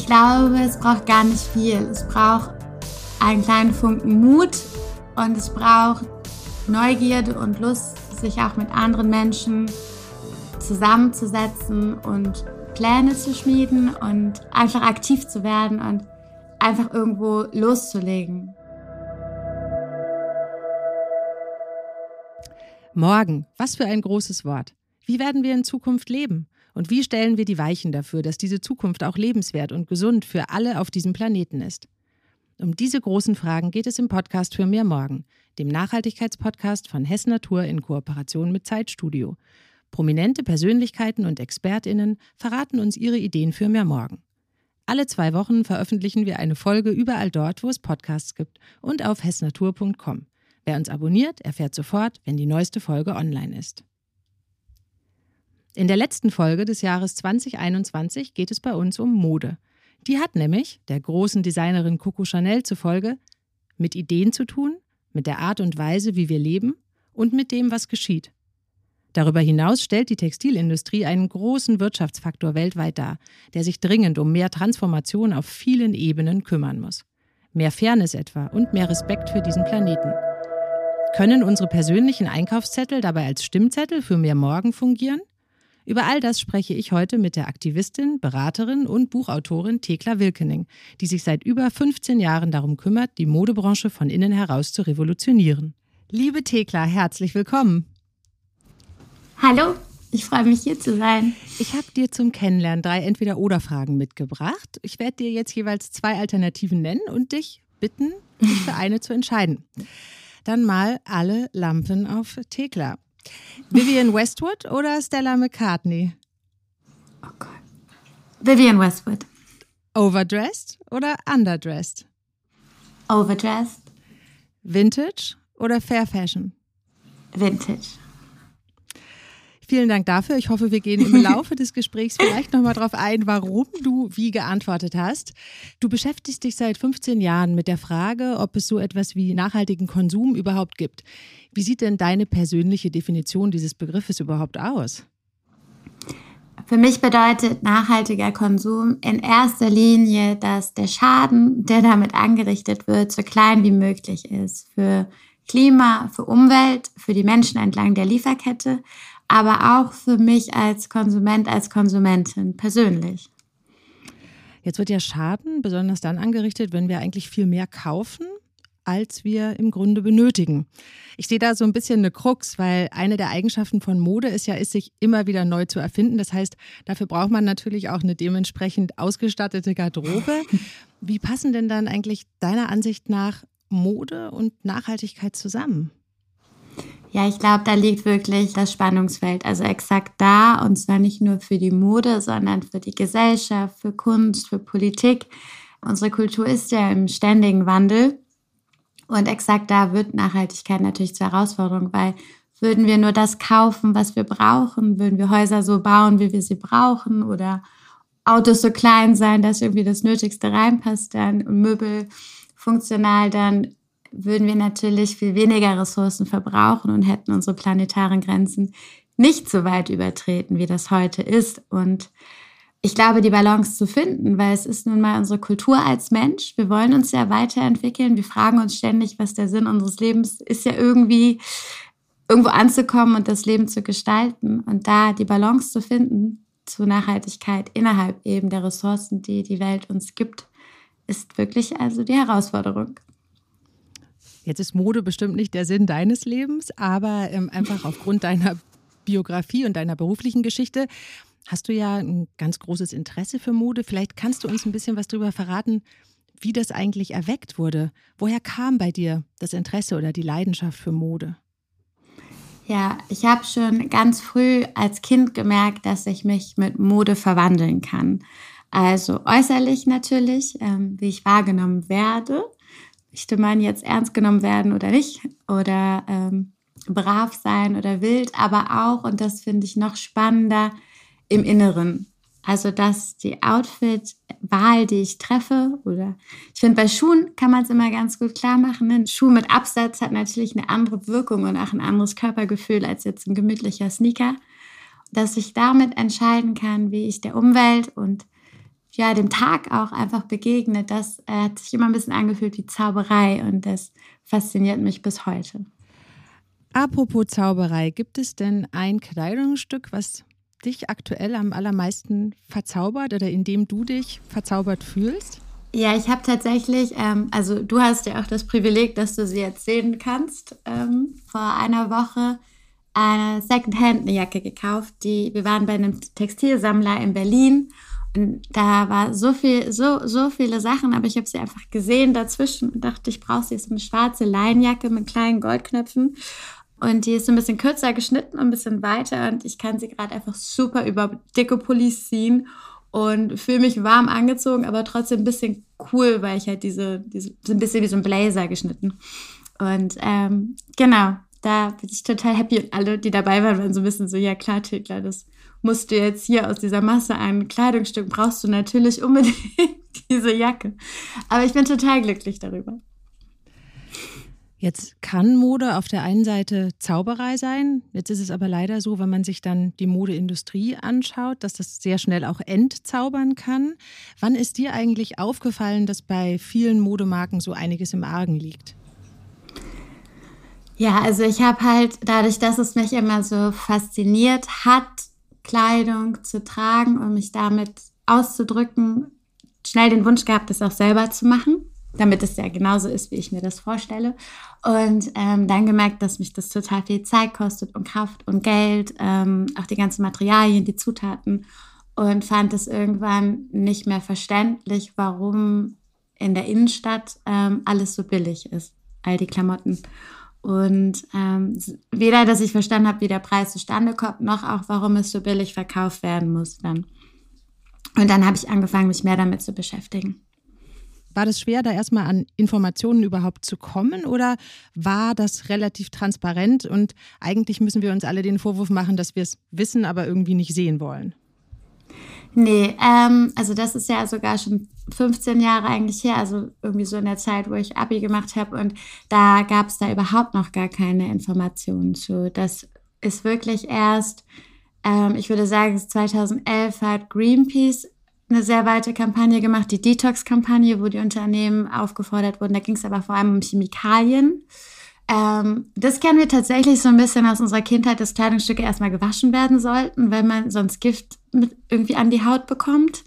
Ich glaube, es braucht gar nicht viel. Es braucht einen kleinen Funken Mut und es braucht Neugierde und Lust, sich auch mit anderen Menschen zusammenzusetzen und Pläne zu schmieden und einfach aktiv zu werden und einfach irgendwo loszulegen. Morgen, was für ein großes Wort. Wie werden wir in Zukunft leben? Und wie stellen wir die Weichen dafür, dass diese Zukunft auch lebenswert und gesund für alle auf diesem Planeten ist? Um diese großen Fragen geht es im Podcast für mehr morgen, dem Nachhaltigkeitspodcast von Hess Natur in Kooperation mit Zeitstudio. Prominente Persönlichkeiten und Expertinnen verraten uns ihre Ideen für mehr morgen. Alle zwei Wochen veröffentlichen wir eine Folge überall dort, wo es Podcasts gibt und auf hessnatur.com. Wer uns abonniert, erfährt sofort, wenn die neueste Folge online ist. In der letzten Folge des Jahres 2021 geht es bei uns um Mode. Die hat nämlich, der großen Designerin Coco Chanel zufolge, mit Ideen zu tun, mit der Art und Weise, wie wir leben und mit dem, was geschieht. Darüber hinaus stellt die Textilindustrie einen großen Wirtschaftsfaktor weltweit dar, der sich dringend um mehr Transformation auf vielen Ebenen kümmern muss. Mehr Fairness etwa und mehr Respekt für diesen Planeten. Können unsere persönlichen Einkaufszettel dabei als Stimmzettel für mehr Morgen fungieren? Über all das spreche ich heute mit der Aktivistin, Beraterin und Buchautorin Thekla Wilkening, die sich seit über 15 Jahren darum kümmert, die Modebranche von innen heraus zu revolutionieren. Liebe Thekla, herzlich willkommen. Hallo, ich freue mich hier zu sein. Ich habe dir zum Kennenlernen drei Entweder-Oder-Fragen mitgebracht. Ich werde dir jetzt jeweils zwei Alternativen nennen und dich bitten, dich für eine zu entscheiden. Dann mal alle Lampen auf Thekla. Vivian Westwood oder Stella McCartney? Oh Gott. Vivian Westwood. Overdressed oder underdressed? Overdressed. Vintage oder Fair Fashion? Vintage. Vielen Dank dafür. Ich hoffe, wir gehen im Laufe des Gesprächs vielleicht nochmal darauf ein, warum du wie geantwortet hast. Du beschäftigst dich seit 15 Jahren mit der Frage, ob es so etwas wie nachhaltigen Konsum überhaupt gibt. Wie sieht denn deine persönliche Definition dieses Begriffes überhaupt aus? Für mich bedeutet nachhaltiger Konsum in erster Linie, dass der Schaden, der damit angerichtet wird, so klein wie möglich ist. Für Klima, für Umwelt, für die Menschen entlang der Lieferkette, aber auch für mich als Konsument, als Konsumentin persönlich. Jetzt wird ja Schaden besonders dann angerichtet, wenn wir eigentlich viel mehr kaufen, als wir im Grunde benötigen. Ich sehe da so ein bisschen eine Krux, weil eine der Eigenschaften von Mode ist ja, ist sich immer wieder neu zu erfinden. Das heißt, dafür braucht man natürlich auch eine dementsprechend ausgestattete Garderobe. Wie passen denn dann eigentlich deiner Ansicht nach Mode und Nachhaltigkeit zusammen? Ja, ich glaube, da liegt wirklich das Spannungsfeld, also exakt da und zwar nicht nur für die Mode, sondern für die Gesellschaft, für Kunst, für Politik. Unsere Kultur ist ja im ständigen Wandel und exakt da wird Nachhaltigkeit natürlich zur Herausforderung, weil würden wir nur das kaufen, was wir brauchen, würden wir Häuser so bauen, wie wir sie brauchen oder Autos so klein sein, dass irgendwie das Nötigste reinpasst dann Möbel funktional, dann würden wir natürlich viel weniger Ressourcen verbrauchen und hätten unsere planetaren Grenzen nicht so weit übertreten, wie das heute ist. Und ich glaube, die Balance zu finden, weil es ist nun mal unsere Kultur als Mensch. Wir wollen uns ja weiterentwickeln. Wir fragen uns ständig, was der Sinn unseres Lebens ist, ja irgendwie irgendwo anzukommen und das Leben zu gestalten. Und da die Balance zu finden zu Nachhaltigkeit innerhalb eben der Ressourcen, die die Welt uns gibt, ist wirklich also die Herausforderung. Jetzt ist Mode bestimmt nicht der Sinn deines Lebens, aber ähm, einfach aufgrund deiner Biografie und deiner beruflichen Geschichte hast du ja ein ganz großes Interesse für Mode. Vielleicht kannst du uns ein bisschen was darüber verraten, wie das eigentlich erweckt wurde. Woher kam bei dir das Interesse oder die Leidenschaft für Mode? Ja, ich habe schon ganz früh als Kind gemerkt, dass ich mich mit Mode verwandeln kann. Also äußerlich natürlich, ähm, wie ich wahrgenommen werde, möchte man jetzt ernst genommen werden oder nicht oder ähm, brav sein oder wild, aber auch, und das finde ich noch spannender, im Inneren. Also, dass die Outfit-Wahl, die ich treffe, oder ich finde, bei Schuhen kann man es immer ganz gut klar machen. Ne? Ein Schuh mit Absatz hat natürlich eine andere Wirkung und auch ein anderes Körpergefühl als jetzt ein gemütlicher Sneaker. Dass ich damit entscheiden kann, wie ich der Umwelt und ja, dem Tag auch einfach begegnet. Das äh, hat sich immer ein bisschen angefühlt wie Zauberei und das fasziniert mich bis heute. Apropos Zauberei, gibt es denn ein Kleidungsstück, was dich aktuell am allermeisten verzaubert oder in dem du dich verzaubert fühlst? Ja, ich habe tatsächlich, ähm, also du hast ja auch das Privileg, dass du sie jetzt sehen kannst, ähm, vor einer Woche eine Secondhand-Jacke gekauft. Die, wir waren bei einem Textilsammler in Berlin da war so viel, so, so viele Sachen, aber ich habe sie einfach gesehen dazwischen und dachte, ich brauche sie. So eine schwarze Leinjacke mit kleinen Goldknöpfen. Und die ist so ein bisschen kürzer geschnitten und ein bisschen weiter. Und ich kann sie gerade einfach super über dicke Pullis ziehen und fühle mich warm angezogen, aber trotzdem ein bisschen cool, weil ich halt diese, diese so ein bisschen wie so ein Blazer geschnitten. Und ähm, genau, da bin ich total happy. Und alle, die dabei waren, waren so ein bisschen so, ja klar, Tickler, das musst du jetzt hier aus dieser Masse ein Kleidungsstück, brauchst du natürlich unbedingt diese Jacke. Aber ich bin total glücklich darüber. Jetzt kann Mode auf der einen Seite Zauberei sein. Jetzt ist es aber leider so, wenn man sich dann die Modeindustrie anschaut, dass das sehr schnell auch entzaubern kann. Wann ist dir eigentlich aufgefallen, dass bei vielen Modemarken so einiges im Argen liegt? Ja, also ich habe halt dadurch, dass es mich immer so fasziniert hat, Kleidung zu tragen und mich damit auszudrücken, schnell den Wunsch gehabt, das auch selber zu machen damit es ja genauso ist, wie ich mir das vorstelle. Und ähm, dann gemerkt, dass mich das total viel Zeit kostet und Kraft und Geld, ähm, auch die ganzen Materialien, die Zutaten. Und fand es irgendwann nicht mehr verständlich, warum in der Innenstadt ähm, alles so billig ist, all die Klamotten. Und ähm, weder, dass ich verstanden habe, wie der Preis zustande kommt, noch auch, warum es so billig verkauft werden muss dann. Und dann habe ich angefangen, mich mehr damit zu beschäftigen. War das schwer, da erstmal an Informationen überhaupt zu kommen oder war das relativ transparent und eigentlich müssen wir uns alle den Vorwurf machen, dass wir es wissen, aber irgendwie nicht sehen wollen? Nee, ähm, also das ist ja sogar schon 15 Jahre eigentlich her, also irgendwie so in der Zeit, wo ich Abi gemacht habe und da gab es da überhaupt noch gar keine Informationen zu. Das ist wirklich erst, ähm, ich würde sagen, 2011 hat Greenpeace eine sehr weite Kampagne gemacht, die Detox-Kampagne, wo die Unternehmen aufgefordert wurden. Da ging es aber vor allem um Chemikalien. Ähm, das kennen wir tatsächlich so ein bisschen aus unserer Kindheit, dass Kleidungsstücke erstmal gewaschen werden sollten, weil man sonst Gift mit irgendwie an die Haut bekommt.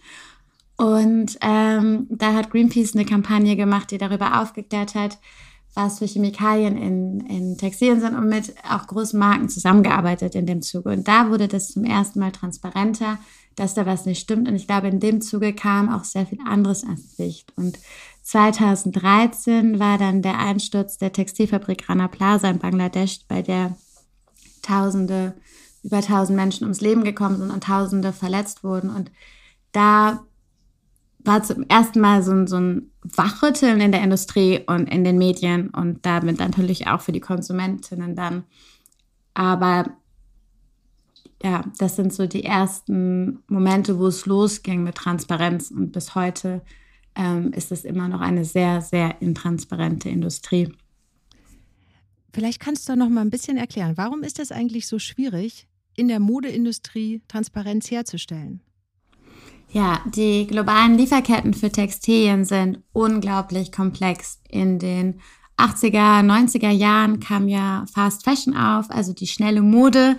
Und ähm, da hat Greenpeace eine Kampagne gemacht, die darüber aufgeklärt hat, was für Chemikalien in, in Textilien sind und mit auch großen Marken zusammengearbeitet in dem Zuge. Und da wurde das zum ersten Mal transparenter, dass da was nicht stimmt. Und ich glaube, in dem Zuge kam auch sehr viel anderes ans Licht. Und 2013 war dann der Einsturz der Textilfabrik Rana Plaza in Bangladesch, bei der Tausende, über tausend Menschen ums Leben gekommen sind und Tausende verletzt wurden. Und da war zum ersten Mal so, so ein Wachrütteln in der Industrie und in den Medien und damit natürlich auch für die Konsumentinnen dann. Aber ja, das sind so die ersten Momente, wo es losging mit Transparenz. Und bis heute ähm, ist es immer noch eine sehr, sehr intransparente Industrie. Vielleicht kannst du noch mal ein bisschen erklären, warum ist es eigentlich so schwierig, in der Modeindustrie Transparenz herzustellen? Ja, die globalen Lieferketten für Textilien sind unglaublich komplex. In den 80er, 90er Jahren kam ja Fast Fashion auf, also die schnelle Mode,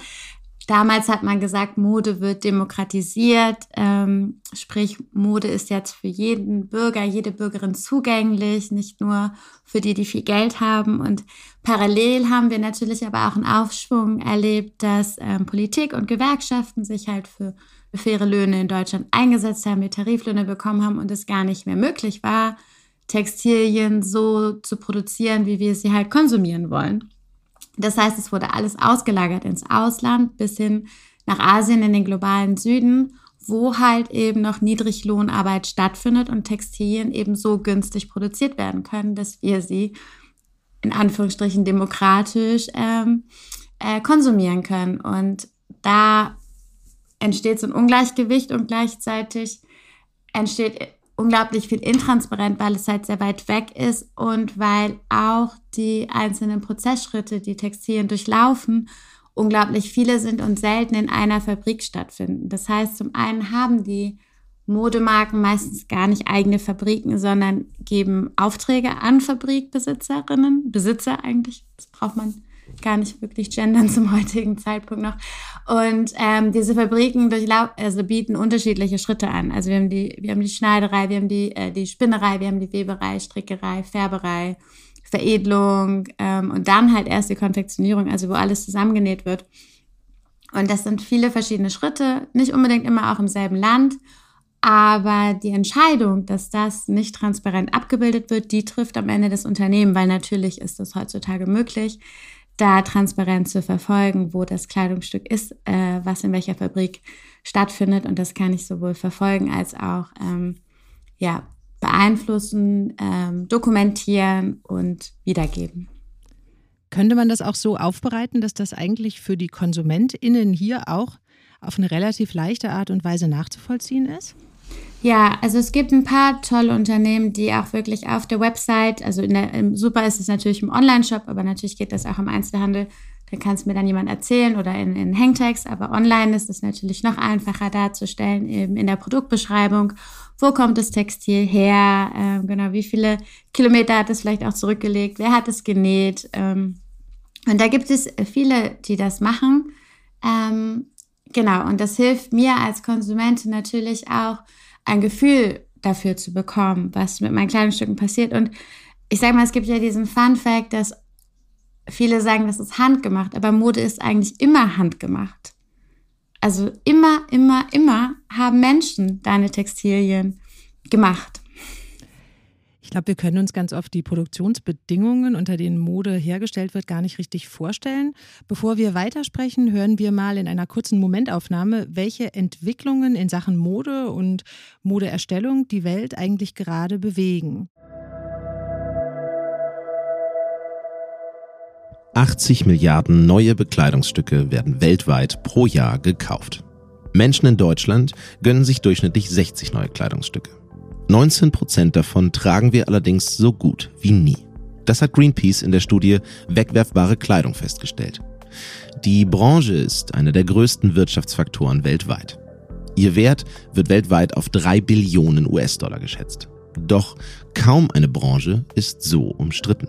Damals hat man gesagt, Mode wird demokratisiert, ähm, sprich Mode ist jetzt für jeden Bürger, jede Bürgerin zugänglich, nicht nur für die, die viel Geld haben. Und parallel haben wir natürlich aber auch einen Aufschwung erlebt, dass ähm, Politik und Gewerkschaften sich halt für faire Löhne in Deutschland eingesetzt haben, wir Tariflöhne bekommen haben und es gar nicht mehr möglich war, Textilien so zu produzieren, wie wir sie halt konsumieren wollen. Das heißt, es wurde alles ausgelagert ins Ausland bis hin nach Asien in den globalen Süden, wo halt eben noch Niedriglohnarbeit stattfindet und Textilien eben so günstig produziert werden können, dass wir sie in Anführungsstrichen demokratisch ähm, äh, konsumieren können. Und da entsteht so ein Ungleichgewicht und gleichzeitig entsteht unglaublich viel intransparent, weil es halt sehr weit weg ist und weil auch die einzelnen Prozessschritte, die Textilien durchlaufen, unglaublich viele sind und selten in einer Fabrik stattfinden. Das heißt, zum einen haben die Modemarken meistens gar nicht eigene Fabriken, sondern geben Aufträge an Fabrikbesitzerinnen, Besitzer eigentlich, das braucht man gar nicht wirklich gendern zum heutigen Zeitpunkt noch. Und ähm, diese Fabriken also bieten unterschiedliche Schritte an. Also wir haben die, wir haben die Schneiderei, wir haben die, äh, die Spinnerei, wir haben die Weberei, Strickerei, Färberei, Veredelung ähm, und dann halt erst die Konfektionierung, also wo alles zusammengenäht wird. Und das sind viele verschiedene Schritte, nicht unbedingt immer auch im selben Land. Aber die Entscheidung, dass das nicht transparent abgebildet wird, die trifft am Ende das Unternehmen, weil natürlich ist es heutzutage möglich, da transparent zu verfolgen, wo das Kleidungsstück ist, äh, was in welcher Fabrik stattfindet. Und das kann ich sowohl verfolgen als auch ähm, ja, beeinflussen, ähm, dokumentieren und wiedergeben. Könnte man das auch so aufbereiten, dass das eigentlich für die KonsumentInnen hier auch auf eine relativ leichte Art und Weise nachzuvollziehen ist? Ja, also es gibt ein paar tolle Unternehmen, die auch wirklich auf der Website, also in der, im Super ist es natürlich im Online-Shop, aber natürlich geht das auch im Einzelhandel. Da kann es mir dann jemand erzählen oder in, in Hangtags, aber online ist es natürlich noch einfacher darzustellen, eben in der Produktbeschreibung. Wo kommt das Textil her? Ähm, genau, wie viele Kilometer hat es vielleicht auch zurückgelegt? Wer hat es genäht? Ähm, und da gibt es viele, die das machen. Ähm, genau, und das hilft mir als Konsumentin natürlich auch, ein Gefühl dafür zu bekommen, was mit meinen Kleidungsstücken passiert. Und ich sage mal, es gibt ja diesen Fun Fact, dass viele sagen, das ist handgemacht, aber Mode ist eigentlich immer handgemacht. Also immer, immer, immer haben Menschen deine Textilien gemacht. Ich glaube, wir können uns ganz oft die Produktionsbedingungen, unter denen Mode hergestellt wird, gar nicht richtig vorstellen. Bevor wir weitersprechen, hören wir mal in einer kurzen Momentaufnahme, welche Entwicklungen in Sachen Mode und Modeerstellung die Welt eigentlich gerade bewegen. 80 Milliarden neue Bekleidungsstücke werden weltweit pro Jahr gekauft. Menschen in Deutschland gönnen sich durchschnittlich 60 neue Kleidungsstücke. 19 Prozent davon tragen wir allerdings so gut wie nie. Das hat Greenpeace in der Studie Wegwerfbare Kleidung festgestellt. Die Branche ist einer der größten Wirtschaftsfaktoren weltweit. Ihr Wert wird weltweit auf drei Billionen US-Dollar geschätzt. Doch kaum eine Branche ist so umstritten.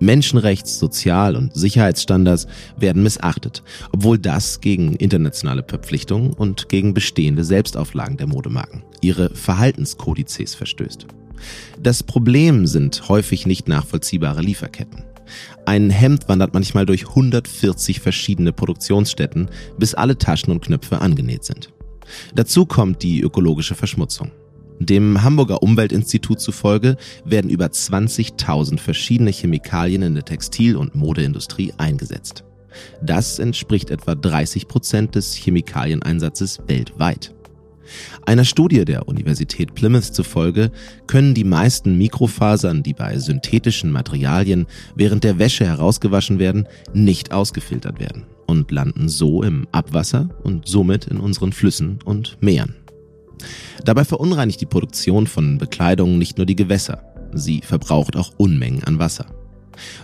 Menschenrechts-, Sozial- und Sicherheitsstandards werden missachtet, obwohl das gegen internationale Verpflichtungen und gegen bestehende Selbstauflagen der Modemarken, ihre Verhaltenskodizes verstößt. Das Problem sind häufig nicht nachvollziehbare Lieferketten. Ein Hemd wandert manchmal durch 140 verschiedene Produktionsstätten, bis alle Taschen und Knöpfe angenäht sind. Dazu kommt die ökologische Verschmutzung. Dem Hamburger Umweltinstitut zufolge werden über 20.000 verschiedene Chemikalien in der Textil- und Modeindustrie eingesetzt. Das entspricht etwa 30 Prozent des Chemikalieneinsatzes weltweit. Einer Studie der Universität Plymouth zufolge können die meisten Mikrofasern, die bei synthetischen Materialien während der Wäsche herausgewaschen werden, nicht ausgefiltert werden und landen so im Abwasser und somit in unseren Flüssen und Meeren. Dabei verunreinigt die Produktion von Bekleidung nicht nur die Gewässer, sie verbraucht auch Unmengen an Wasser.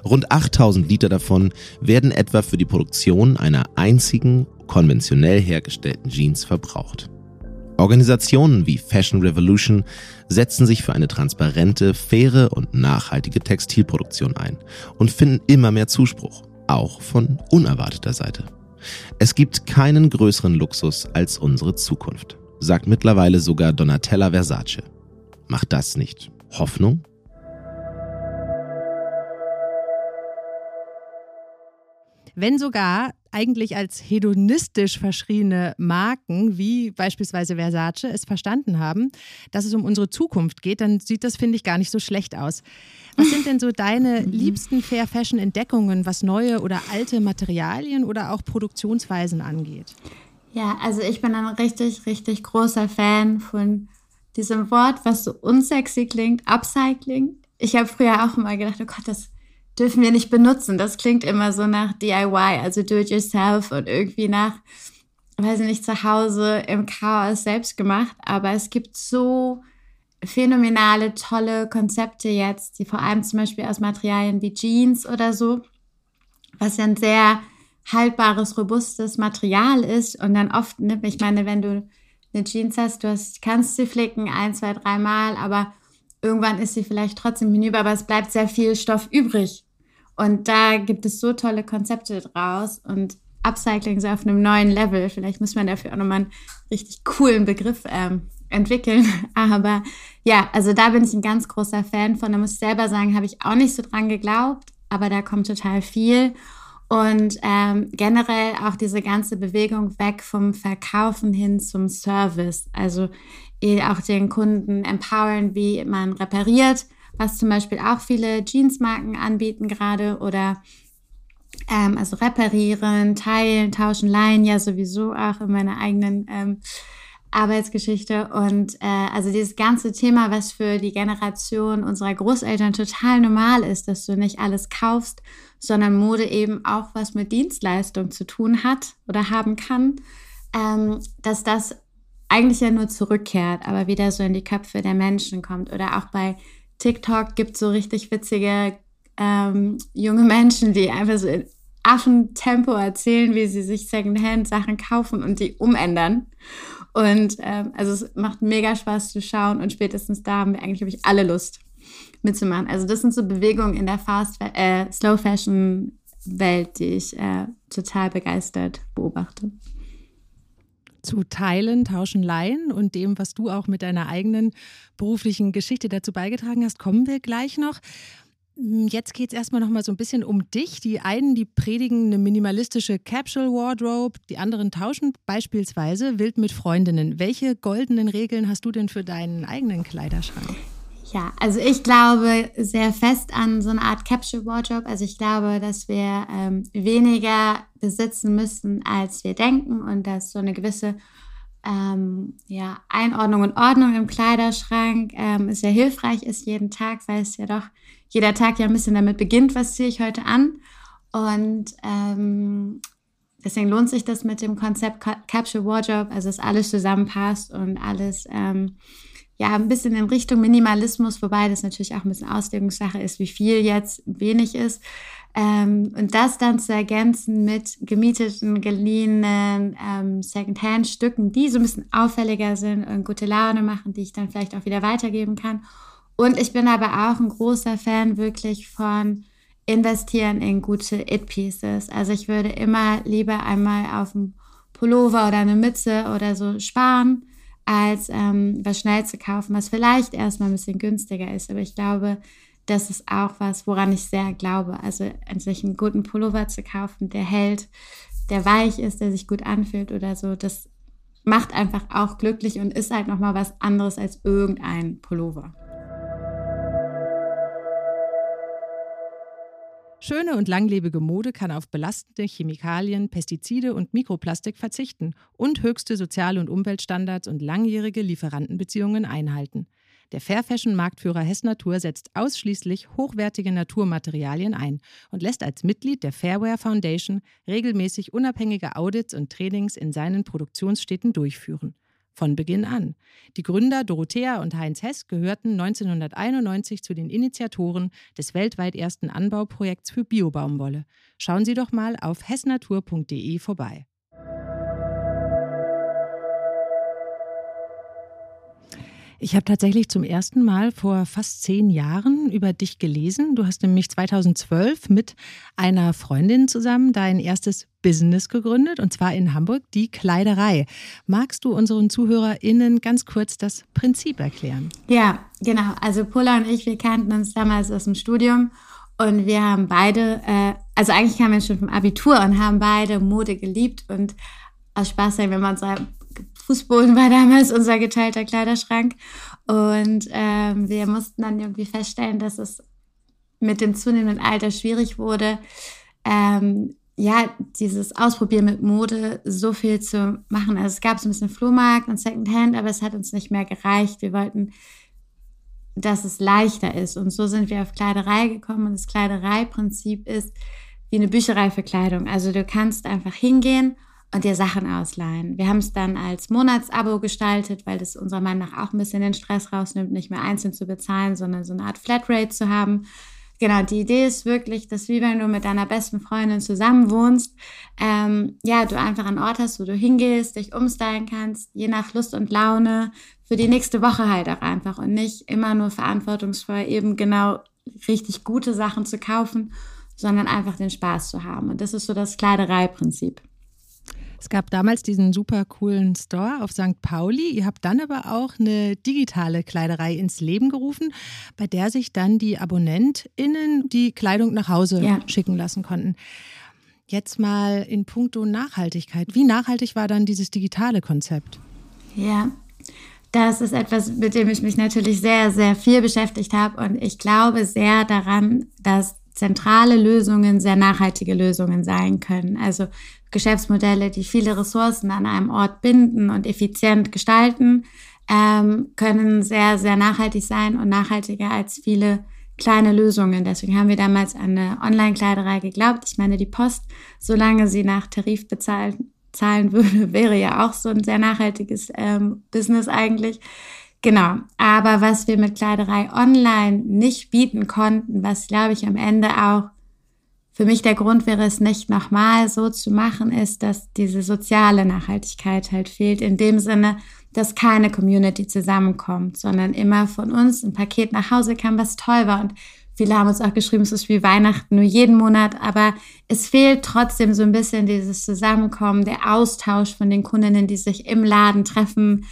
Rund 8000 Liter davon werden etwa für die Produktion einer einzigen konventionell hergestellten Jeans verbraucht. Organisationen wie Fashion Revolution setzen sich für eine transparente, faire und nachhaltige Textilproduktion ein und finden immer mehr Zuspruch, auch von unerwarteter Seite. Es gibt keinen größeren Luxus als unsere Zukunft sagt mittlerweile sogar Donatella Versace. Macht das nicht Hoffnung? Wenn sogar eigentlich als hedonistisch verschriene Marken wie beispielsweise Versace es verstanden haben, dass es um unsere Zukunft geht, dann sieht das, finde ich, gar nicht so schlecht aus. Was sind denn so deine liebsten Fair Fashion Entdeckungen, was neue oder alte Materialien oder auch Produktionsweisen angeht? Ja, also ich bin ein richtig, richtig großer Fan von diesem Wort, was so unsexy klingt, Upcycling. Ich habe früher auch immer gedacht, oh Gott, das dürfen wir nicht benutzen. Das klingt immer so nach DIY, also do it yourself und irgendwie nach, weiß ich nicht, zu Hause im Chaos selbst gemacht. Aber es gibt so phänomenale, tolle Konzepte jetzt, die vor allem zum Beispiel aus Materialien wie Jeans oder so, was ja ein sehr haltbares, robustes Material ist und dann oft, ne, ich meine, wenn du eine Jeans hast, du hast, kannst sie flicken, ein, zwei, dreimal, aber irgendwann ist sie vielleicht trotzdem hinüber, aber es bleibt sehr viel Stoff übrig. Und da gibt es so tolle Konzepte draus und Upcycling so auf einem neuen Level. Vielleicht muss man dafür auch nochmal einen richtig coolen Begriff ähm, entwickeln. Aber ja, also da bin ich ein ganz großer Fan von. Da muss ich selber sagen, habe ich auch nicht so dran geglaubt, aber da kommt total viel. Und ähm, generell auch diese ganze Bewegung weg vom Verkaufen hin zum Service. Also eh auch den Kunden empowern, wie man repariert, was zum Beispiel auch viele Jeansmarken anbieten gerade oder ähm, also reparieren, teilen, tauschen, leihen ja sowieso auch in meiner eigenen ähm, Arbeitsgeschichte. Und äh, also dieses ganze Thema, was für die Generation unserer Großeltern total normal ist, dass du nicht alles kaufst, sondern Mode eben auch was mit Dienstleistung zu tun hat oder haben kann, ähm, dass das eigentlich ja nur zurückkehrt, aber wieder so in die Köpfe der Menschen kommt. Oder auch bei TikTok gibt es so richtig witzige ähm, junge Menschen, die einfach so Affentempo erzählen, wie sie sich Secondhand-Sachen kaufen und die umändern. Und ähm, also es macht mega Spaß zu schauen und spätestens da haben wir eigentlich, glaube ich, alle Lust mitzumachen. Also das sind so Bewegungen in der Fast äh, Slow Fashion Welt, die ich äh, total begeistert beobachte. Zu Teilen, Tauschen, Leihen und dem, was du auch mit deiner eigenen beruflichen Geschichte dazu beigetragen hast, kommen wir gleich noch. Hm, jetzt geht es erstmal noch mal so ein bisschen um dich. Die einen, die predigen eine minimalistische Capsule Wardrobe, die anderen tauschen beispielsweise wild mit Freundinnen. Welche goldenen Regeln hast du denn für deinen eigenen Kleiderschrank? Ja, also ich glaube sehr fest an so eine Art Capsule Wardrobe. Also ich glaube, dass wir ähm, weniger besitzen müssen, als wir denken und dass so eine gewisse ähm, ja, Einordnung und Ordnung im Kleiderschrank ähm, sehr hilfreich ist jeden Tag, weil es ja doch jeder Tag ja ein bisschen damit beginnt, was ziehe ich heute an. Und ähm, deswegen lohnt sich das mit dem Konzept Capsule Wardrobe, also dass alles zusammenpasst und alles ähm, ja ein bisschen in Richtung Minimalismus, wobei das natürlich auch ein bisschen Auslegungssache ist, wie viel jetzt wenig ist. Ähm, und das dann zu ergänzen mit gemieteten, geliehenen ähm, Secondhand-Stücken, die so ein bisschen auffälliger sind und gute Laune machen, die ich dann vielleicht auch wieder weitergeben kann. Und ich bin aber auch ein großer Fan wirklich von investieren in gute It-Pieces. Also ich würde immer lieber einmal auf einen Pullover oder eine Mütze oder so sparen, als ähm, was schnell zu kaufen, was vielleicht erstmal ein bisschen günstiger ist. Aber ich glaube, das ist auch was, woran ich sehr glaube. Also sich einen guten Pullover zu kaufen, der hält, der weich ist, der sich gut anfühlt oder so, das macht einfach auch glücklich und ist halt nochmal was anderes als irgendein Pullover. Schöne und langlebige Mode kann auf belastende Chemikalien, Pestizide und Mikroplastik verzichten und höchste soziale und Umweltstandards und langjährige Lieferantenbeziehungen einhalten. Der Fair Fashion Marktführer Hess Natur setzt ausschließlich hochwertige Naturmaterialien ein und lässt als Mitglied der Fairware Foundation regelmäßig unabhängige Audits und Trainings in seinen Produktionsstätten durchführen von Beginn an. Die Gründer Dorothea und Heinz Hess gehörten 1991 zu den Initiatoren des weltweit ersten Anbauprojekts für Biobaumwolle. Schauen Sie doch mal auf hessnatur.de vorbei. Ich habe tatsächlich zum ersten Mal vor fast zehn Jahren über dich gelesen. Du hast nämlich 2012 mit einer Freundin zusammen dein erstes Business gegründet, und zwar in Hamburg, die Kleiderei. Magst du unseren ZuhörerInnen ganz kurz das Prinzip erklären? Ja, genau. Also Pulla und ich, wir kannten uns damals aus dem Studium und wir haben beide, äh, also eigentlich kamen wir schon vom Abitur und haben beide Mode geliebt und aus Spaß sagen, wenn man so Fußboden war damals unser geteilter Kleiderschrank. Und ähm, wir mussten dann irgendwie feststellen, dass es mit dem zunehmenden Alter schwierig wurde, ähm, ja, dieses Ausprobieren mit Mode so viel zu machen. Also es gab so ein bisschen Flohmarkt und Secondhand, aber es hat uns nicht mehr gereicht. Wir wollten, dass es leichter ist. Und so sind wir auf Kleiderei gekommen. Und das Kleidereiprinzip ist wie eine Bücherei für Kleidung. Also du kannst einfach hingehen und dir Sachen ausleihen. Wir haben es dann als Monatsabo gestaltet, weil das unserer Meinung nach auch ein bisschen den Stress rausnimmt, nicht mehr einzeln zu bezahlen, sondern so eine Art Flatrate zu haben. genau, die Idee ist wirklich, dass wie wenn du mit deiner besten Freundin zusammen wohnst, ähm, ja, du einfach einen Ort hast, wo du hingehst, dich umstylen kannst, je nach Lust und Laune, für die nächste Woche halt auch einfach und nicht immer nur verantwortungsvoll eben genau richtig gute Sachen zu kaufen, sondern einfach den Spaß zu haben. Und das ist so das Kleidereiprinzip. Es gab damals diesen super coolen Store auf St. Pauli. Ihr habt dann aber auch eine digitale Kleiderei ins Leben gerufen, bei der sich dann die AbonnentInnen die Kleidung nach Hause ja. schicken lassen konnten. Jetzt mal in puncto Nachhaltigkeit. Wie nachhaltig war dann dieses digitale Konzept? Ja, das ist etwas, mit dem ich mich natürlich sehr, sehr viel beschäftigt habe. Und ich glaube sehr daran, dass zentrale Lösungen sehr nachhaltige Lösungen sein können. Also Geschäftsmodelle, die viele Ressourcen an einem Ort binden und effizient gestalten, ähm, können sehr, sehr nachhaltig sein und nachhaltiger als viele kleine Lösungen. Deswegen haben wir damals an eine Online-Kleiderei geglaubt. Ich meine, die Post, solange sie nach Tarif bezahlen, zahlen würde, wäre ja auch so ein sehr nachhaltiges ähm, Business eigentlich. Genau. Aber was wir mit Kleiderei online nicht bieten konnten, was glaube ich am Ende auch für mich der Grund wäre, es nicht nochmal so zu machen, ist, dass diese soziale Nachhaltigkeit halt fehlt. In dem Sinne, dass keine Community zusammenkommt, sondern immer von uns ein Paket nach Hause kam, was toll war. Und viele haben uns auch geschrieben, es ist wie Weihnachten nur jeden Monat, aber es fehlt trotzdem so ein bisschen dieses Zusammenkommen, der Austausch von den Kundinnen, die sich im Laden treffen.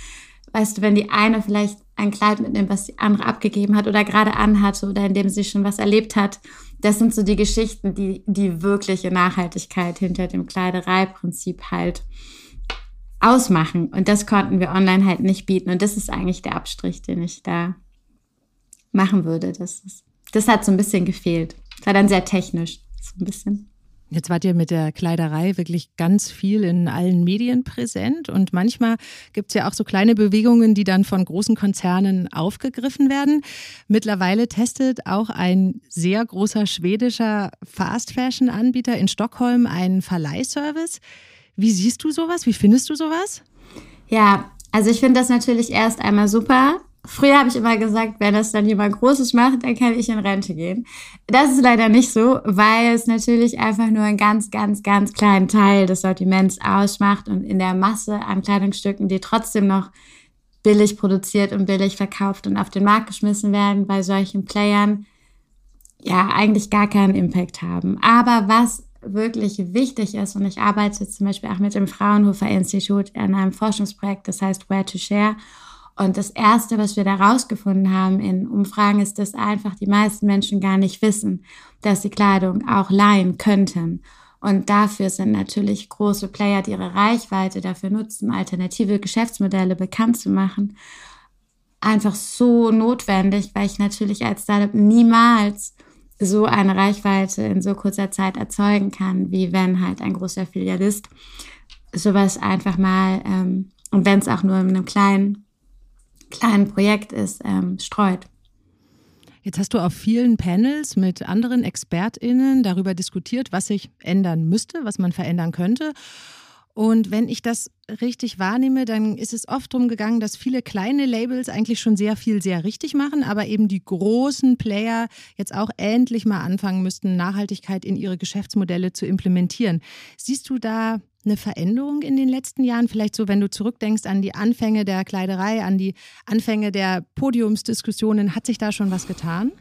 Weißt du, wenn die eine vielleicht ein Kleid mitnimmt, was die andere abgegeben hat oder gerade anhatte oder in dem sie schon was erlebt hat das sind so die Geschichten, die die wirkliche Nachhaltigkeit hinter dem Kleidereiprinzip halt ausmachen. Und das konnten wir online halt nicht bieten. Und das ist eigentlich der Abstrich, den ich da machen würde. Das, ist, das hat so ein bisschen gefehlt. Das war dann sehr technisch, so ein bisschen. Jetzt wart ihr mit der Kleiderei wirklich ganz viel in allen Medien präsent und manchmal gibt es ja auch so kleine Bewegungen, die dann von großen Konzernen aufgegriffen werden. Mittlerweile testet auch ein sehr großer schwedischer Fast-Fashion-Anbieter in Stockholm einen Verleihservice. Wie siehst du sowas? Wie findest du sowas? Ja, also ich finde das natürlich erst einmal super, Früher habe ich immer gesagt, wenn das dann jemand Großes macht, dann kann ich in Rente gehen. Das ist leider nicht so, weil es natürlich einfach nur einen ganz, ganz, ganz kleinen Teil des Sortiments ausmacht und in der Masse an Kleidungsstücken, die trotzdem noch billig produziert und billig verkauft und auf den Markt geschmissen werden bei solchen Playern, ja, eigentlich gar keinen Impact haben. Aber was wirklich wichtig ist, und ich arbeite zum Beispiel auch mit dem Fraunhofer Institut an einem Forschungsprojekt, das heißt Where to Share. Und das Erste, was wir da rausgefunden haben in Umfragen, ist, dass einfach die meisten Menschen gar nicht wissen, dass sie Kleidung auch leihen könnten. Und dafür sind natürlich große Player, die ihre Reichweite dafür nutzen, alternative Geschäftsmodelle bekannt zu machen, einfach so notwendig, weil ich natürlich als Startup niemals so eine Reichweite in so kurzer Zeit erzeugen kann, wie wenn halt ein großer Filialist sowas einfach mal, ähm, und wenn es auch nur in einem kleinen kleinen Projekt ist, ähm, streut. Jetzt hast du auf vielen Panels mit anderen ExpertInnen darüber diskutiert, was sich ändern müsste, was man verändern könnte. Und wenn ich das richtig wahrnehme, dann ist es oft darum gegangen, dass viele kleine Labels eigentlich schon sehr viel sehr richtig machen, aber eben die großen Player jetzt auch endlich mal anfangen müssten, Nachhaltigkeit in ihre Geschäftsmodelle zu implementieren. Siehst du da eine Veränderung in den letzten Jahren? Vielleicht so, wenn du zurückdenkst an die Anfänge der Kleiderei, an die Anfänge der Podiumsdiskussionen, hat sich da schon was getan?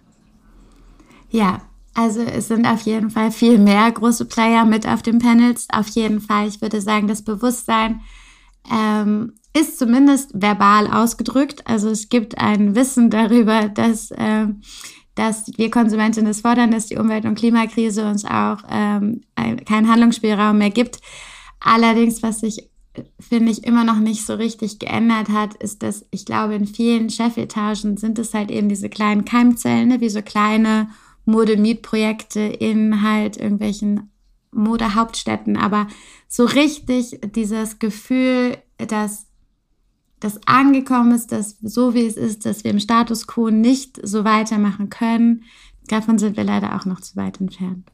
Ja, also es sind auf jeden Fall viel mehr große Player mit auf den Panels. Auf jeden Fall, ich würde sagen, das Bewusstsein ähm, ist zumindest verbal ausgedrückt. Also es gibt ein Wissen darüber, dass, äh, dass wir Konsumentinnen es fordern, dass die Umwelt- und Klimakrise uns auch ähm, keinen Handlungsspielraum mehr gibt. Allerdings, was sich, finde ich, immer noch nicht so richtig geändert hat, ist, dass ich glaube, in vielen Chefetagen sind es halt eben diese kleinen Keimzellen, ne, wie so kleine Modemietprojekte in halt irgendwelchen Modehauptstädten. Aber so richtig dieses Gefühl, dass das angekommen ist, dass so wie es ist, dass wir im Status quo nicht so weitermachen können, davon sind wir leider auch noch zu weit entfernt.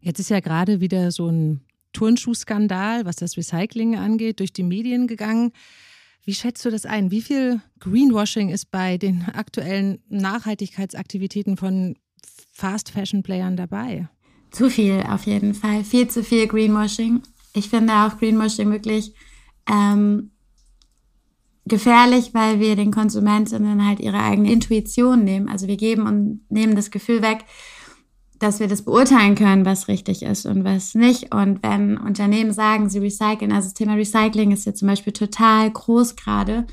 Jetzt ist ja gerade wieder so ein Turnschuhskandal, was das Recycling angeht, durch die Medien gegangen. Wie schätzt du das ein? Wie viel Greenwashing ist bei den aktuellen Nachhaltigkeitsaktivitäten von Fast-Fashion-Playern dabei? Zu viel auf jeden Fall. Viel zu viel Greenwashing. Ich finde auch Greenwashing wirklich ähm, gefährlich, weil wir den Konsumentinnen halt ihre eigene Intuition nehmen. Also wir geben und nehmen das Gefühl weg, dass wir das beurteilen können, was richtig ist und was nicht. Und wenn Unternehmen sagen, sie recyceln, also das Thema Recycling ist ja zum Beispiel total groß gerade.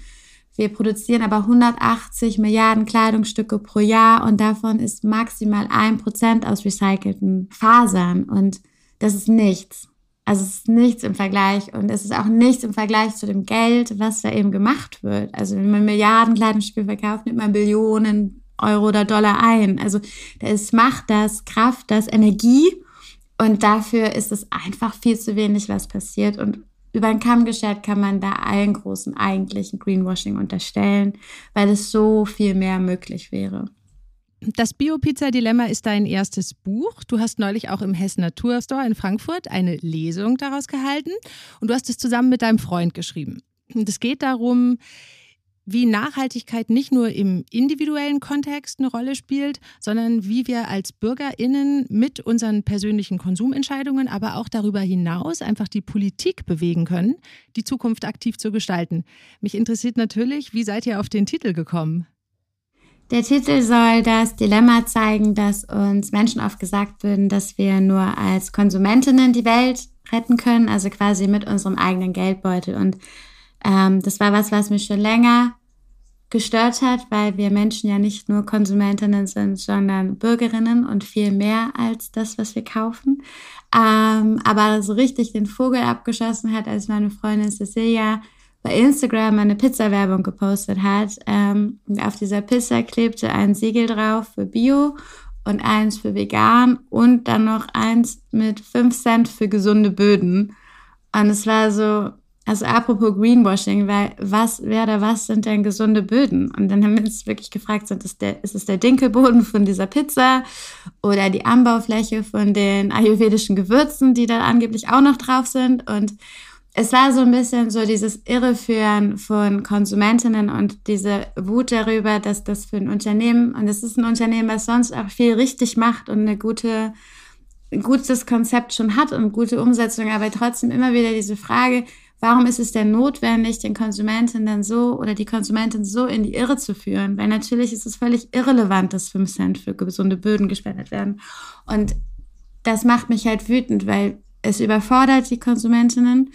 Wir produzieren aber 180 Milliarden Kleidungsstücke pro Jahr und davon ist maximal ein Prozent aus recycelten Fasern. Und das ist nichts. Also es ist nichts im Vergleich und es ist auch nichts im Vergleich zu dem Geld, was da eben gemacht wird. Also wenn man Milliarden Kleidungsstücke verkauft, nimmt man Billionen Euro oder Dollar ein. Also da ist Macht, das Kraft, das Energie und dafür ist es einfach viel zu wenig, was passiert. Und über den Kamm geschert kann man da allen großen eigentlichen Greenwashing unterstellen, weil es so viel mehr möglich wäre. Das Bio-Pizza-Dilemma ist dein erstes Buch. Du hast neulich auch im Hessen Naturstore in Frankfurt eine Lesung daraus gehalten und du hast es zusammen mit deinem Freund geschrieben. Und es geht darum, wie Nachhaltigkeit nicht nur im individuellen Kontext eine Rolle spielt, sondern wie wir als Bürgerinnen mit unseren persönlichen Konsumentscheidungen, aber auch darüber hinaus einfach die Politik bewegen können, die Zukunft aktiv zu gestalten. Mich interessiert natürlich, wie seid ihr auf den Titel gekommen? Der Titel soll das Dilemma zeigen, dass uns Menschen oft gesagt würden, dass wir nur als Konsumentinnen die Welt retten können, also quasi mit unserem eigenen Geldbeutel. Und ähm, das war was, was mich schon länger gestört hat, weil wir Menschen ja nicht nur Konsumentinnen sind, sondern Bürgerinnen und viel mehr als das, was wir kaufen. Ähm, aber so richtig den Vogel abgeschossen hat, als meine Freundin Cecilia bei Instagram eine Pizza-Werbung gepostet hat. Ähm, auf dieser Pizza klebte ein Siegel drauf für Bio und eins für vegan und dann noch eins mit 5 Cent für gesunde Böden. Und es war so, also apropos Greenwashing, weil was, wer oder was sind denn gesunde Böden? Und dann haben wir uns wirklich gefragt, sind das der, ist es der Dinkelboden von dieser Pizza oder die Anbaufläche von den ayurvedischen Gewürzen, die da angeblich auch noch drauf sind? Und es war so ein bisschen so dieses Irreführen von Konsumentinnen und diese Wut darüber, dass das für ein Unternehmen, und es ist ein Unternehmen, was sonst auch viel richtig macht und eine gute, ein gutes Konzept schon hat und gute Umsetzung, aber trotzdem immer wieder diese Frage, warum ist es denn notwendig, den Konsumenten dann so oder die Konsumentin so in die Irre zu führen? Weil natürlich ist es völlig irrelevant, dass 5 Cent für gesunde Böden gespendet werden. Und das macht mich halt wütend, weil es überfordert die Konsumentinnen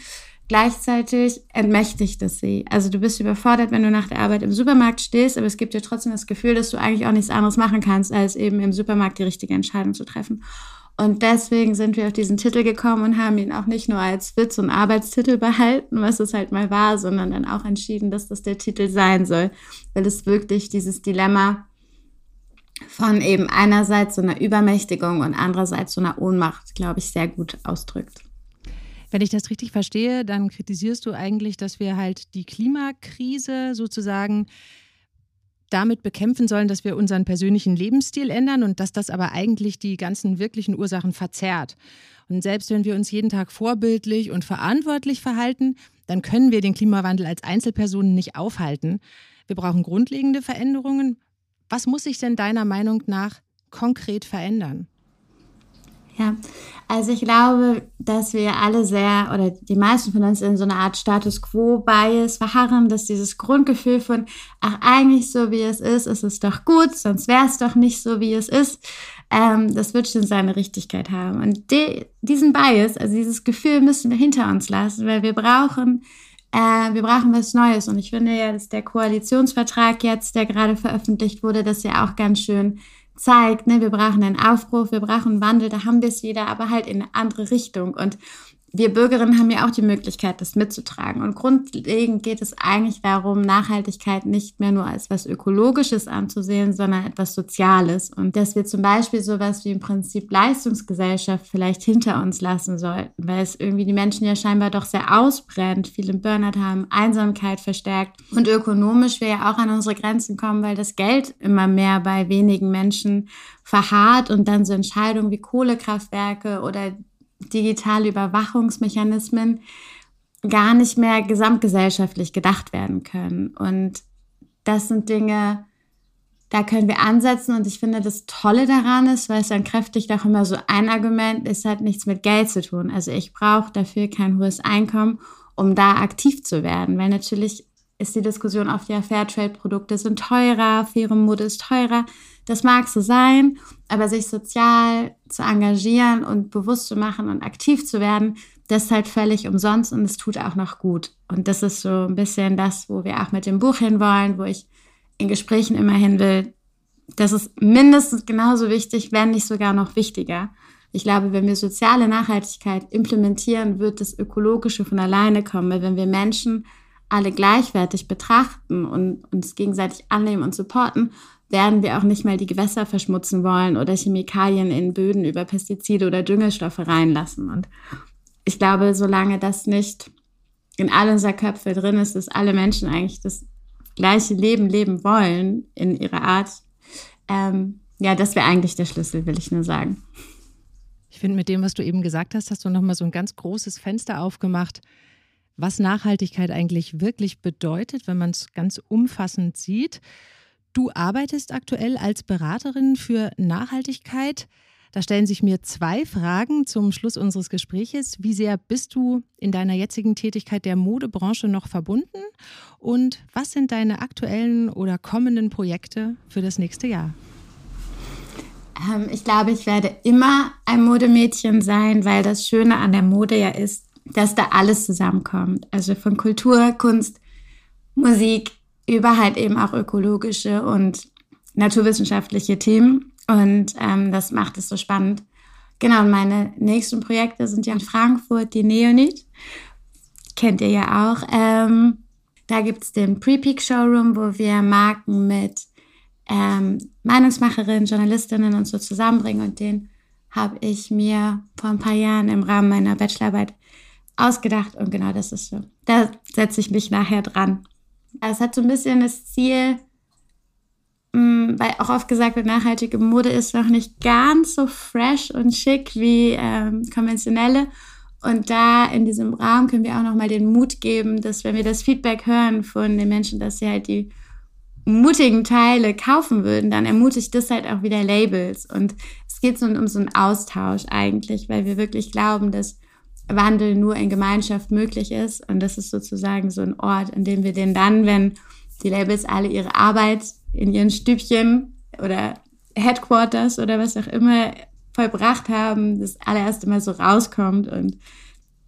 Gleichzeitig entmächtigt es sie. Also du bist überfordert, wenn du nach der Arbeit im Supermarkt stehst, aber es gibt dir trotzdem das Gefühl, dass du eigentlich auch nichts anderes machen kannst, als eben im Supermarkt die richtige Entscheidung zu treffen. Und deswegen sind wir auf diesen Titel gekommen und haben ihn auch nicht nur als Witz und Arbeitstitel behalten, was es halt mal war, sondern dann auch entschieden, dass das der Titel sein soll, weil es wirklich dieses Dilemma von eben einerseits so einer Übermächtigung und andererseits so einer Ohnmacht, glaube ich, sehr gut ausdrückt. Wenn ich das richtig verstehe, dann kritisierst du eigentlich, dass wir halt die Klimakrise sozusagen damit bekämpfen sollen, dass wir unseren persönlichen Lebensstil ändern und dass das aber eigentlich die ganzen wirklichen Ursachen verzerrt. Und selbst wenn wir uns jeden Tag vorbildlich und verantwortlich verhalten, dann können wir den Klimawandel als Einzelpersonen nicht aufhalten. Wir brauchen grundlegende Veränderungen. Was muss sich denn deiner Meinung nach konkret verändern? Ja, also ich glaube, dass wir alle sehr oder die meisten von uns in so einer Art Status Quo-Bias verharren, dass dieses Grundgefühl von, ach, eigentlich so wie es ist, ist es doch gut, sonst wäre es doch nicht so wie es ist, ähm, das wird schon seine Richtigkeit haben. Und die, diesen Bias, also dieses Gefühl müssen wir hinter uns lassen, weil wir brauchen äh, wir brauchen was Neues. Und ich finde ja, dass der Koalitionsvertrag jetzt, der gerade veröffentlicht wurde, das ja auch ganz schön zeigt, ne, wir brauchen einen Aufbruch, wir brauchen Wandel, da haben wir es wieder, aber halt in eine andere Richtung. Und wir Bürgerinnen haben ja auch die Möglichkeit, das mitzutragen. Und grundlegend geht es eigentlich darum, Nachhaltigkeit nicht mehr nur als was Ökologisches anzusehen, sondern etwas Soziales. Und dass wir zum Beispiel sowas wie im Prinzip Leistungsgesellschaft vielleicht hinter uns lassen sollten, weil es irgendwie die Menschen ja scheinbar doch sehr ausbrennt, viele Burnout haben, Einsamkeit verstärkt und ökonomisch wir ja auch an unsere Grenzen kommen, weil das Geld immer mehr bei wenigen Menschen verharrt und dann so Entscheidungen wie Kohlekraftwerke oder digitale Überwachungsmechanismen gar nicht mehr gesamtgesellschaftlich gedacht werden können. Und das sind Dinge, da können wir ansetzen und ich finde, das Tolle daran ist, weil es dann kräftig auch immer so ein Argument ist, hat nichts mit Geld zu tun. Also ich brauche dafür kein hohes Einkommen, um da aktiv zu werden, weil natürlich ist die Diskussion oft ja, Fairtrade-Produkte sind teurer, faire Mode ist teurer. Das mag so sein, aber sich sozial zu engagieren und bewusst zu machen und aktiv zu werden, das ist halt völlig umsonst und es tut auch noch gut. Und das ist so ein bisschen das, wo wir auch mit dem Buch hinwollen, wo ich in Gesprächen immer hin will. Das ist mindestens genauso wichtig, wenn nicht sogar noch wichtiger. Ich glaube, wenn wir soziale Nachhaltigkeit implementieren, wird das Ökologische von alleine kommen. Weil wenn wir Menschen alle gleichwertig betrachten und uns gegenseitig annehmen und supporten, werden wir auch nicht mehr die Gewässer verschmutzen wollen oder Chemikalien in Böden über Pestizide oder Düngelstoffe reinlassen. Und ich glaube, solange das nicht in all unserer Köpfe drin ist, dass alle Menschen eigentlich das gleiche Leben leben wollen in ihrer Art, ähm, ja, das wäre eigentlich der Schlüssel, will ich nur sagen. Ich finde, mit dem, was du eben gesagt hast, hast du nochmal so ein ganz großes Fenster aufgemacht was Nachhaltigkeit eigentlich wirklich bedeutet, wenn man es ganz umfassend sieht. Du arbeitest aktuell als Beraterin für Nachhaltigkeit. Da stellen sich mir zwei Fragen zum Schluss unseres Gespräches. Wie sehr bist du in deiner jetzigen Tätigkeit der Modebranche noch verbunden? Und was sind deine aktuellen oder kommenden Projekte für das nächste Jahr? Ähm, ich glaube, ich werde immer ein Modemädchen sein, weil das Schöne an der Mode ja ist, dass da alles zusammenkommt. Also von Kultur, Kunst, Musik über halt eben auch ökologische und naturwissenschaftliche Themen. Und ähm, das macht es so spannend. Genau, und meine nächsten Projekte sind ja in Frankfurt, die Neonit. Kennt ihr ja auch. Ähm, da gibt es den Pre-Peak Showroom, wo wir Marken mit ähm, Meinungsmacherinnen, Journalistinnen und so zusammenbringen. Und den habe ich mir vor ein paar Jahren im Rahmen meiner Bachelorarbeit ausgedacht und genau das ist so. Da setze ich mich nachher dran. Es hat so ein bisschen das Ziel, mm, weil auch oft gesagt wird, nachhaltige Mode ist noch nicht ganz so fresh und schick wie ähm, konventionelle. Und da in diesem Rahmen können wir auch nochmal den Mut geben, dass wenn wir das Feedback hören von den Menschen, dass sie halt die mutigen Teile kaufen würden, dann ermutigt das halt auch wieder Labels. Und es geht so um so einen Austausch eigentlich, weil wir wirklich glauben, dass Wandel nur in Gemeinschaft möglich ist. Und das ist sozusagen so ein Ort, in dem wir den dann, wenn die Labels alle ihre Arbeit in ihren Stübchen oder Headquarters oder was auch immer vollbracht haben, das allererste Mal so rauskommt und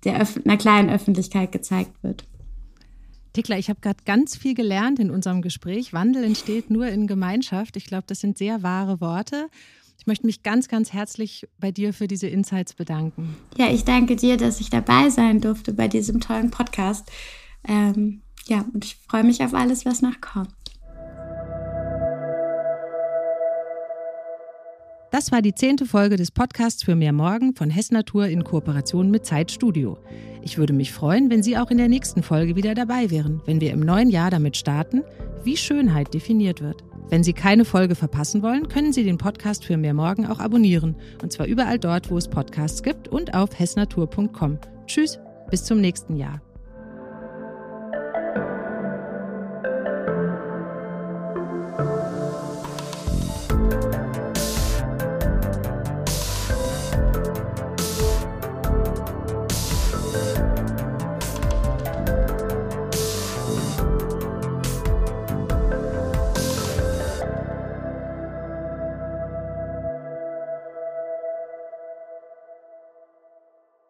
der Öf einer kleinen Öffentlichkeit gezeigt wird. Tikla, ich habe gerade ganz viel gelernt in unserem Gespräch. Wandel entsteht nur in Gemeinschaft. Ich glaube, das sind sehr wahre Worte. Ich möchte mich ganz, ganz herzlich bei dir für diese Insights bedanken. Ja, ich danke dir, dass ich dabei sein durfte bei diesem tollen Podcast. Ähm, ja, und ich freue mich auf alles, was noch kommt. Das war die zehnte Folge des Podcasts für mehr Morgen von Hess Natur in Kooperation mit Zeitstudio. Ich würde mich freuen, wenn Sie auch in der nächsten Folge wieder dabei wären, wenn wir im neuen Jahr damit starten, wie Schönheit definiert wird. Wenn Sie keine Folge verpassen wollen, können Sie den Podcast für mehr Morgen auch abonnieren. Und zwar überall dort, wo es Podcasts gibt und auf hessnatur.com. Tschüss, bis zum nächsten Jahr.